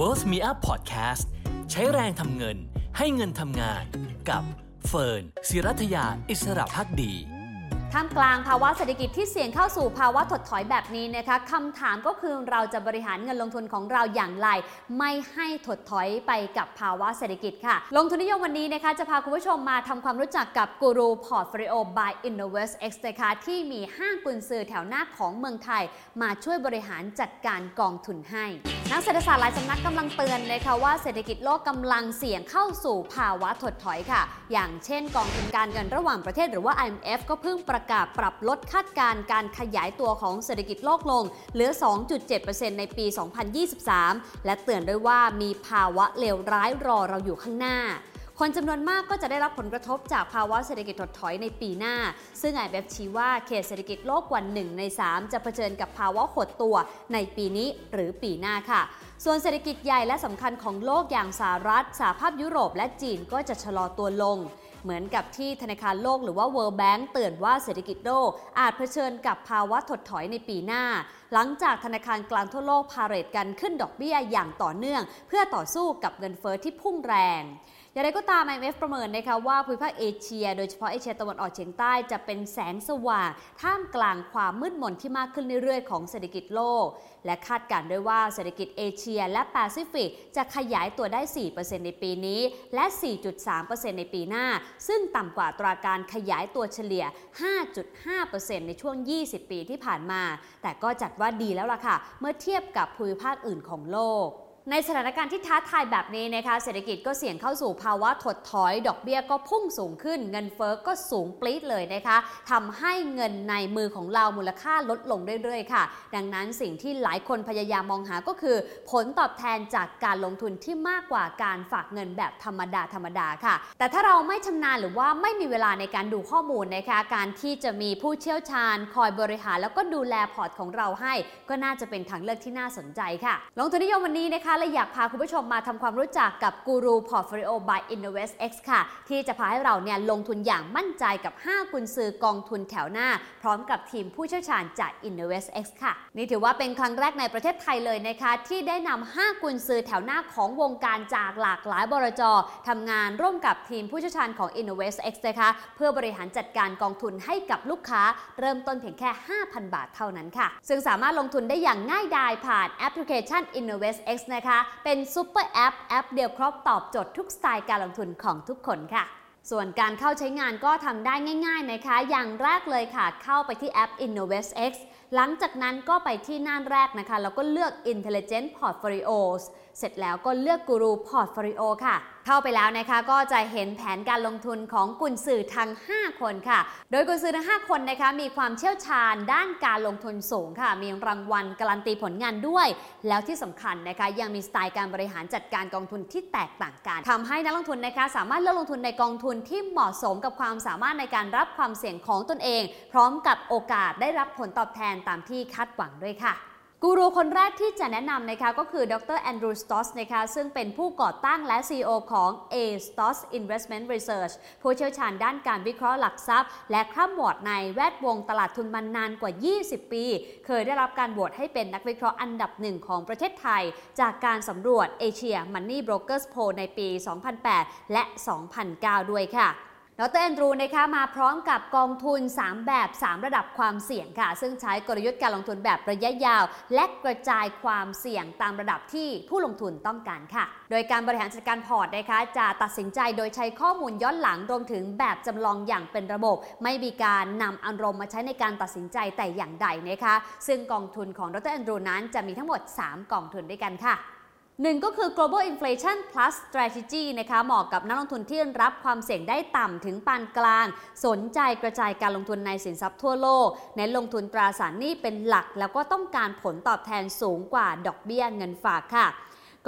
Wealth Me Up Podcast ใช้แรงทำเงินให้เงินทำงาน กับเฟิร์นศิรัถยาอิศรภักดีท่ามกลางภาวะเศรษฐกิจที่เสี่ยงเข้าสู่ภาวะถดถอยแบบนี้นะคะคำถามก็คือเราจะบริหารเงินลงทุนของเราอย่างไร ไม่ให้ถดถอยไปกับภาวะเศรษฐกิจค่ะ ลงทุนนิยมวันนี้นะคะจะพาคุณผู้ชมมาทำความรู้จักกับกูรูพอร์ตโฟลิโอ by Innovest X นะคะที่มีห้ากุนซือแถวหน้าของเมืองไทย มาช่วยบริหารจัดการกองทุนให้ นักเศรษฐศาสตร์หลายสำนักกำลังเตือนนะคะว่าเศรษฐกิจโลกกำลังเสี่ยงเข้าสู่ภาวะถดถอยค่ะ อย่างเช่นกองทุนการเงินระหว่างประเทศหรือว่า IMF ก็เพิ่งประกาศปรับลดคาดการณ์การขยายตัวของเศรษฐกิจโลกลง เหลือ 2.7%ในปี 2023 และเตือนด้วยว่ามีภาวะเลวร้ายรอเราอยู่ข้างหน้า คนจำนวนมากก็จะได้รับผลกระทบจากภาวะเศรษฐกิจถดถอยในปีหน้า ซึ่งไอแบบชี้ว่าเขตเศรษฐกิจโลกกว่า1ใน 3 จะเผชิญกับภาวะหดตัวในปีนี้หรือปีหน้าค่ะ ส่วนเศรษฐกิจใหญ่และสำคัญของโลกอย่างสหรัฐสหภาพยุโรปและจีนก็จะชะลอตัวลงเหมือนกับที่ธนาคารโลกหรือว่า World Bank เตือนว่าเศรษฐกิจโลกอาจเผชิญกับภาวะถดถอยในปีหน้า หลังจากธนาคารกลางทั่วโลกพาเรตกันขึ้นดอกเบี้ยอย่างต่อเนื่อง เพื่อต่อสู้กับเงินเฟอ้อที่พุ่งแรงอย่างไรก็ตาม IMF ประเมินนะคะว่าภูมิภาคเอเชีย โดยเฉพาะเอเชียตะวันออกเฉียงใต้จะเป็นแสงสว่าง ท่ามกลางความมืดมนที่มากขึ้นเรื่อยๆ ของเศรษฐกิจโลก และคาดการณ์ด้วยว่าเศรษฐกิจเอเชียและแปซิฟิกจะขยายตัวได้ 4%ในปีนี้ และ 4.3%ในปีหน้า ซึ่งต่ำกว่าตราการขยายตัวเฉลี่ย 5.5%ในช่วง 20 ปีที่ผ่านมา แต่ก็จัดว่าดีแล้วล่ะค่ะ เมื่อเทียบกับภูมิภาคอื่นของโลก ในสถานการณ์ที่ท้าทายแบบนี้นะคะ เศรษฐกิจก็เสี่ยงเข้าสู่ภาวะถดถอย ดอกเบี้ยก็พุ่งสูงขึ้น เงินเฟอ้อก็สูงปรี๊ดเลยนะคะทำให้เงินในมือของเรามูลค่าลดลงเรื่อยๆ ค่ะ ดังนั้นสิ่งที่หลายคนพยายามมองหาก็คือ ผลตอบแทนจากการลงทุนที่มากกว่าการฝากเงินแบบธรรมดาธรรมดาค่ะ แต่ถ้าเราไม่ชำนาญหรือว่าไม่มีเวลาในการดูข้อมูลนะคะ การที่จะมีผู้เชี่ยวชาญ คอยบริหารแล้วก็ดูแลพอร์ตของเราให้ ก็น่าจะเป็นทางเลือกที่น่าสนใจค่ะ ลงทุนนิยมวันนี้นะคะเลยอยากพาคุณผู้ชมมาทำความรู้จักกับกูรูพอร์ตโฟลิโอ by Invest X ค่ะ ที่จะพาให้เราเนี่ยลงทุนอย่างมั่นใจกับ 5 กุนซือกองทุนแถวหน้า พร้อมกับทีมผู้เชี่ยวชาญจาก Invest X ค่ะ นี่ถือว่าเป็นครั้งแรกในประเทศไทยเลยนะคะ ที่ได้นำ5กุนซือแถวหน้าของวงการจากหลากหลายบลจ.ทำงานร่วมกับทีมผู้เชี่ยวชาญของ Invest X นะคะ เพื่อบริหารจัดการกองทุนให้กับลูกค้า เริ่มต้นเพียงแค่ 5,000 บาทเท่านั้นค่ะ ซึ่งสามารถลงทุนได้อย่างง่ายดายผ่านแอปพลิเคชัน InnovestX นะคะเป็นซูเปอร์แอปแอปเดียวครบตอบโจทย์ทุกสไตล์การลงทุนของทุกคนค่ะส่วนการเข้าใช้งานก็ทำได้ง่ายๆนะคะ อย่างแรกเลยค่ะ เข้าไปที่แอป InnovestX หลังจากนั้นก็ไปที่หน้าแรกนะคะ แล้วก็เลือก Intelligent Portfolios เสร็จแล้วก็เลือก Guru Portfolio ค่ะเข้าไปแล้วนะคะก็จะเห็นแผนการลงทุนของกุนซือทั้ง 5 คนค่ะ โดยกุนสื่อทั้ง 5 คนนะคะมีความเชี่ยวชาญด้านการลงทุนสูงค่ะ มีรางวัลการันตีผลงานด้วย แล้วที่สำคัญนะคะยังมีสไตล์การบริหารจัดการกองทุนที่แตกต่างกันทำให้นักลงทุนนะคะสามารถเลือกลงทุนในกองทุนที่เหมาะสมกับความสามารถในการรับความเสี่ยงของตนเอง พร้อมกับโอกาสได้รับผลตอบแทนตามที่คาดหวังด้วยค่ะ กูรูคนแรกที่จะแนะนำนะคะก็คือดรแอนดรูสตอสนะคะซึ่งเป็นผู้ก่อตั้งและ CEO ของ A Stos Investment Research ผู้เชี่ยวชาญด้านการวิเคราะห์หลักทรัพย์ และคร่ำวอดในแวดวงตลาดทุนมานานกว่า 20 ปี เคยได้รับการโหวตให้เป็นนักวิเคราะห์อันดับหนึ่งของประเทศไทย จากการสำรวจ Asia Money Brokers Poll ในปี 2008 และ 2009 ด้วยค่ะ ดรแอนดรูนะคะมาพร้อมกับกองทุน 3 แบบ 3 ระดับความเสี่ยงค่ะ ซึ่งใช้กลยุทธ์การลงทุนแบบระยะยาว และกระจายความเสี่ยงตามระดับที่ผู้ลงทุนต้องการค่ะ โดยการบริหารจัดการพอร์ตนะคะจะตัดสินใจโดยใช้ข้อมูลย้อนหลังรวมถึงแบบจำลองอย่างเป็นระบบ ไม่มีการนำอารมณ์มาใช้ในการตัดสินใจแต่อย่างใดนะคะ ซึ่งกองทุนของดรแอนดรูนั้นจะมีทั้งหมด 3 กองทุนด้วยกันค่ะ หนึ่งก็คือ global inflation plus strategy นะคะเหมาะกับนักลงทุนที่รับความเสี่ยงได้ต่ำถึงปานกลาง สนใจกระจายการลงทุนในสินทรัพย์ทั่วโลกเน้นลงทุนตราสารหนี้เป็นหลัก แล้วก็ต้องการผลตอบแทนสูงกว่าดอกเบี้ยเงินฝากค่ะ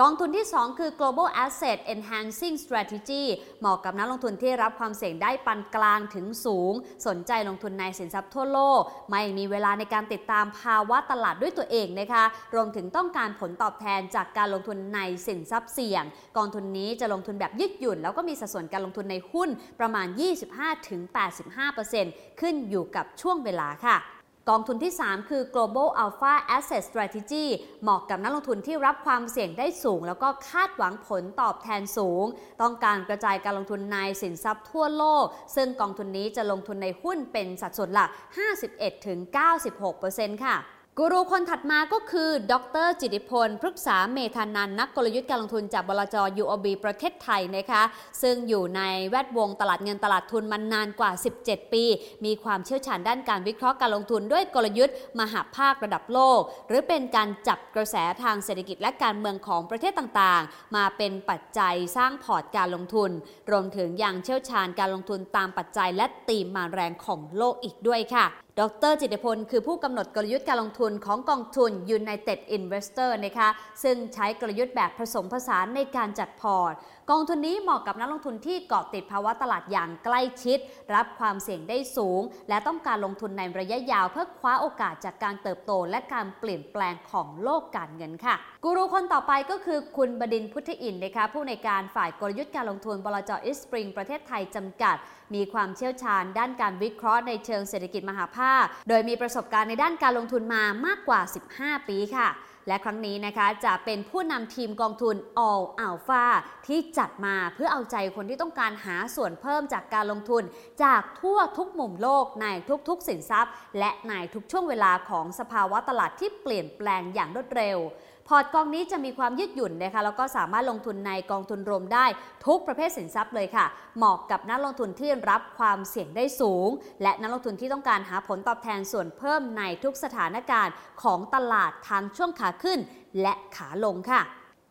กองทุนที่ 2 คือ global asset enhancing strategy เหมาะกับนักลงทุนที่รับความเสี่ยงได้ปานกลางถึงสูง สนใจลงทุนในสินทรัพย์ทั่วโลก ไม่มีเวลาในการติดตามภาวะตลาดด้วยตัวเองนะคะ รวมถึงต้องการผลตอบแทนจากการลงทุนในสินทรัพย์เสี่ยง กองทุนนี้จะลงทุนแบบยืดหยุ่น แล้วก็มีสัดส่วนการลงทุนในหุ้นประมาณ 25-85%ขึ้นอยู่กับช่วงเวลาค่ะ กองทุนที่ 3 คือ global alpha asset strategy เหมาะกับนักลงทุนที่รับความเสี่ยงได้สูง แล้วก็คาดหวังผลตอบแทนสูง ต้องการกระจายการลงทุนในสินทรัพย์ทั่วโลก ซึ่งกองทุนนี้จะลงทุนในหุ้นเป็นสัดส่วนหลัก 51-96%ค่ะ กูรูคนถัดมาก็คือ ดร จิติพล พฤกษาเมธานัน นักกลยุทธ์การลงทุนจากบลจ UOB ประเทศไทยนะคะ ซึ่งอยู่ในแวดวงตลาดเงินตลาดทุนมานานกว่า 17 ปี มีความเชี่ยวชาญด้านการวิเคราะห์การลงทุนด้วยกลยุทธ์ มหาภาคระดับโลก หรือเป็นการจับกระแสทางเศรษฐกิจและการเมืองของประเทศต่างๆ มาเป็นปัจจัยสร้างพอร์ตการลงทุน รวมถึงยังเชี่ยวชาญการลงทุนตามปัจจัยและตีมมาแรงของโลกอีกด้วยค่ะ ดร จิติพล คือผู้กำหนดกลยุทธ์การลงทุนของกองทุน United Investor นะคะซึ่งใช้กลยุทธ์แบบผสมผสานในการจัดพอร์ตกองทุนนี้เหมาะกับนักลงทุนที่เกาะติดภาวะตลาดอย่างใกล้ชิด รับความเสี่ยงได้สูง และต้องการลงทุนในระยะยาวเพื่อคว้าโอกาสจากการเติบโต และการเปลี่ยนแปลงของโลกการเงินค่ะ กูรูคนต่อไปก็คือคุณบดินพุทธอินนะคะผู้ในการฝ่ายกลยุทธ์การลงทุนบลจอิสปริงประเทศไทยจำกัด มีความเชี่ยวชาญ ด้านการวิเคราะห์ในเชิงเศรษฐกิจมหาภาค โดยมีประสบการณ์ในด้านการลงทุนมามากกว่า 15 ปีค่ะ และครั้งนี้นะคะจะเป็นผู้นำทีมกองทุน All Alpha ที่จัดมาเพื่อเอาใจคนที่ต้องการหาส่วนเพิ่มจากการลงทุน จากทั่วทุกมุมโลกในทุกๆ สินทรัพย์ และในทุกช่วงเวลาของสภาวะตลาดที่เปลี่ยนแปลงอย่างรวดเร็ว พอร์ตกองนี้จะมีความยืดหยุ่นนะคะแล้วก็สามารถลงทุนในกองทุนรวมได้ทุกประเภทสินทรัพย์เลยค่ะ เหมาะกับนักลงทุนที่รับความเสี่ยงได้สูง และนักลงทุนที่ต้องการหาผลตอบแทนส่วนเพิ่มในทุกสถานการณ์ของตลาดทั้งช่วงขาขึ้น และขาลงค่ะ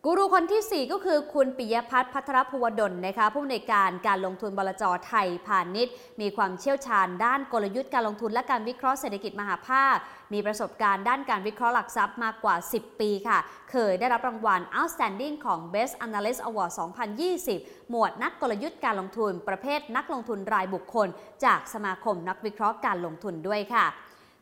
กูรูคนที่ 4 ก็คือคุณปิยพัฒน์พัทรภูวดลนะคะผู้อำนวยการการลงทุนบลจไทยพาณิชย์ มีความเชี่ยวชาญด้านกลยุทธ์การลงทุนและการวิเคราะห์เศรษฐกิจมหาภาค มีประสบการณ์ด้านการวิเคราะห์หลักทรัพย์มากกว่า 10 ปีค่ะ เคยได้รับรางวัล Outstanding ของ Best Analyst Award 2020 หมวดนักกลยุทธ์การลงทุน ประเภทนักลงทุนรายบุคคล จากสมาคมนักวิเคราะห์การลงทุนด้วยค่ะ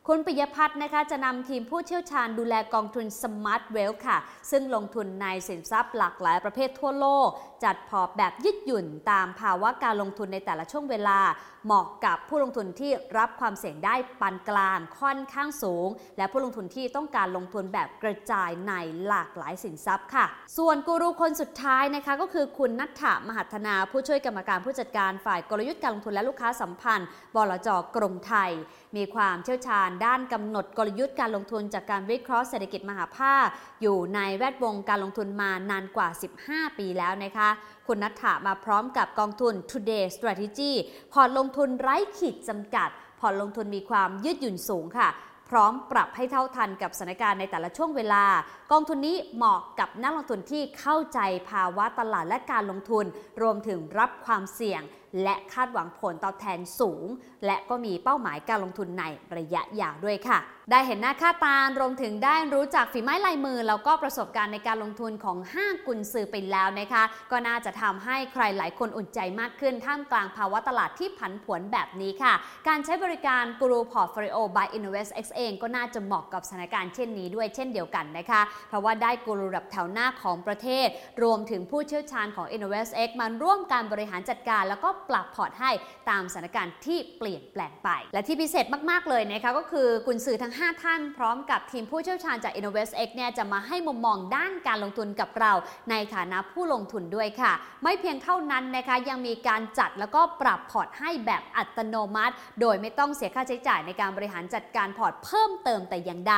คุณปิยพัฒน์นะคะจะนำทีมผู้เชี่ยวชาญดูแลกองทุน Smart Wealth ค่ะ ซึ่งลงทุนในสินทรัพย์หลากหลายประเภททั่วโลก จัดพอร์ตแบบยืดหยุ่นตามภาวะการลงทุนในแต่ละช่วงเวลา เหมาะกับผู้ลงทุนที่รับความเสี่ยงได้ปานกลางค่อนข้างสูง และผู้ลงทุนที่ต้องการลงทุนแบบกระจายในหลากหลายสินทรัพย์ค่ะ ส่วนกูรูคนสุดท้ายนะคะก็คือคุณนัทธมหัฒนาผู้ช่วยกรรมการผู้จัดการฝ่ายกลยุทธ์การลงทุนและลูกค้าสัมพันธ์บลจกรุงไทย มีความเชี่ยวชาญด้านกำหนดกลยุทธ์การลงทุนจากการวิเคราะห์เศรษฐกิจมหาภาค อยู่ในแวดวงการลงทุนมานานกว่า 15 ปีแล้วนะคะ คุณนัทธามาพร้อมกับกองทุน Today Strategy พอร์ตลงทุนไร้ขีดจำกัด พอร์ตลงทุนมีความยืดหยุ่นสูงค่ะพร้อมปรับให้เท่าทันกับสถานการณ์ในแต่ละช่วงเวลา กองทุนนี้เหมาะกับนักลงทุนที่เข้าใจภาวะตลาดและการลงทุน รวมถึงรับความเสี่ยง และคาดหวังผลตอบแทนสูง และก็มีเป้าหมายการลงทุนในระยะยาวด้วยค่ะ ได้เห็นหน้าค่าตารวมถึงได้รู้จักฝีไม้ลายมือ แล้วก็ประสบการณ์ในการลงทุนของห้ากุนซือไปแล้วนะคะ ก็น่าจะทำให้ใครหลายคนอุ่นใจมากขึ้น ท่ามกลางภาวะตลาดที่ผันผวนแบบนี้ค่ะ การใช้บริการกรูพอร์ตโฟลิโอ by Invest X เองก็น่าจะเหมาะกับสถานการณ์เช่นนี้ด้วยเช่นเดียวกันนะคะ เพราะว่าได้กูรูระดับแถวหน้าของประเทศ รวมถึงผู้เชี่ยวชาญของ InnovestX มาร่วมการบริหารจัดการแล้วก็ปรับพอร์ตให้ตามสถานการณ์ที่เปลี่ยนแปลงไป และที่พิเศษมาก ๆ เลยนะคะก็คือกุนซือทั้ง 5 ท่านพร้อมกับทีมผู้เชี่ยวชาญจาก InnovestX เนี่ยจะมาให้มุมมองด้านการลงทุนกับเราในฐานะผู้ลงทุนด้วยค่ะ ไม่เพียงเท่านั้นนะคะยังมีการจัดแล้วก็ปรับพอร์ตให้แบบอัตโนมัติ โดยไม่ต้องเสียค่าใช้จ่ายในการบริหารจัดการพอร์ตเพิ่มเติมแต่อย่างใด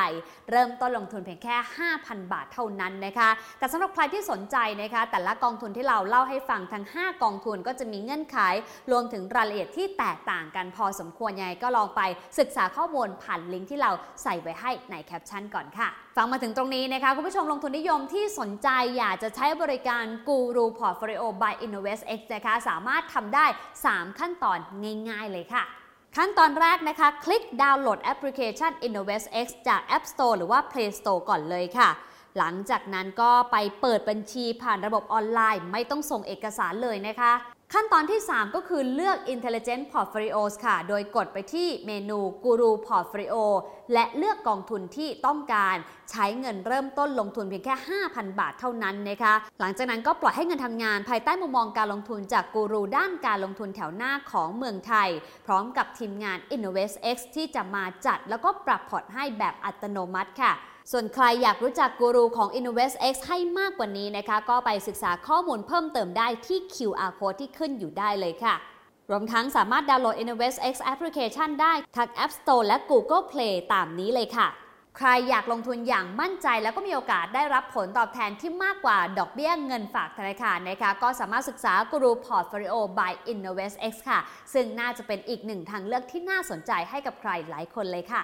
เริ่มต้นลงทุนเพียงแค่ 5,000 บาทเท่านั้นนะคะแต่สำหรับใครที่สนใจนะคะแต่ละกองทุนที่เราเล่าให้ฟังทั้ง 5 กองทุนก็จะมีเงื่อนไขรวมถึงรายละเอียดที่แตกต่างกันพอสมควรยังไงก็ลองไปศึกษาข้อมูลผ่านลิงก์ที่เราใส่ไว้ให้ในแคปชั่นก่อนค่ะ ฟังมาถึงตรงนี้นะคะ คุณผู้ชมลงทุนนิยมที่สนใจอยากจะใช้บริการกูรูพอร์ตโฟลิโอ by Invest X นะคะสามารถทำได้ 3 ขั้นตอนง่าย ๆ เลยค่ะขั้นตอนแรกนะคะ คลิกดาวน์โหลดแอปพลิเคชัน Invest X จาก App Store หรือว่า Play Store ก่อนเลยค่ะ หลังจากนั้นก็ไปเปิดบัญชีผ่านระบบออนไลน์ ไม่ต้องส่งเอกสารเลยนะคะ ขั้นตอนที่ 3 ก็คือเลือก Intelligent Portfolios ค่ะ โดยกดไปที่เมนู Guru Portfolio และเลือกกองทุนที่ต้องการใช้เงินเริ่มต้นลงทุนเพียงแค่ 5,000 บาทเท่านั้นนะคะ หลังจากนั้นก็ปล่อยให้เงินทำงานภายใต้มุมมองการลงทุนจากกูรูด้านการลงทุนแถวหน้าของเมืองไทย พร้อมกับทีมงาน InnovestX ที่จะมาจัดแล้วก็ปรับพอร์ตให้แบบอัตโนมัติค่ะ ส่วนใครอยากรู้จักกูรูของ InnovestX ให้มากกว่านี้นะคะ ก็ไปศึกษาข้อมูลเพิ่มเติมได้ที่ QR code ที่ขึ้นอยู่ได้เลยค่ะ รวมทั้งสามารถดาวน์โหลด InnovestX Application ได้ทั้ง App Store และ Google Play ตามนี้เลยค่ะ ใครอยากลงทุนอย่างมั่นใจแล้วก็มีโอกาสได้รับผลตอบแทนที่มากกว่าดอกเบี้ยเงินฝากธนาคารนะคะ ก็สามารถศึกษา Guru Portfolio by InnovestX ค่ะ ซึ่งน่าจะเป็นอีกหนึ่งทางเลือกที่น่าสนใจให้กับใครหลายคนเลยค่ะ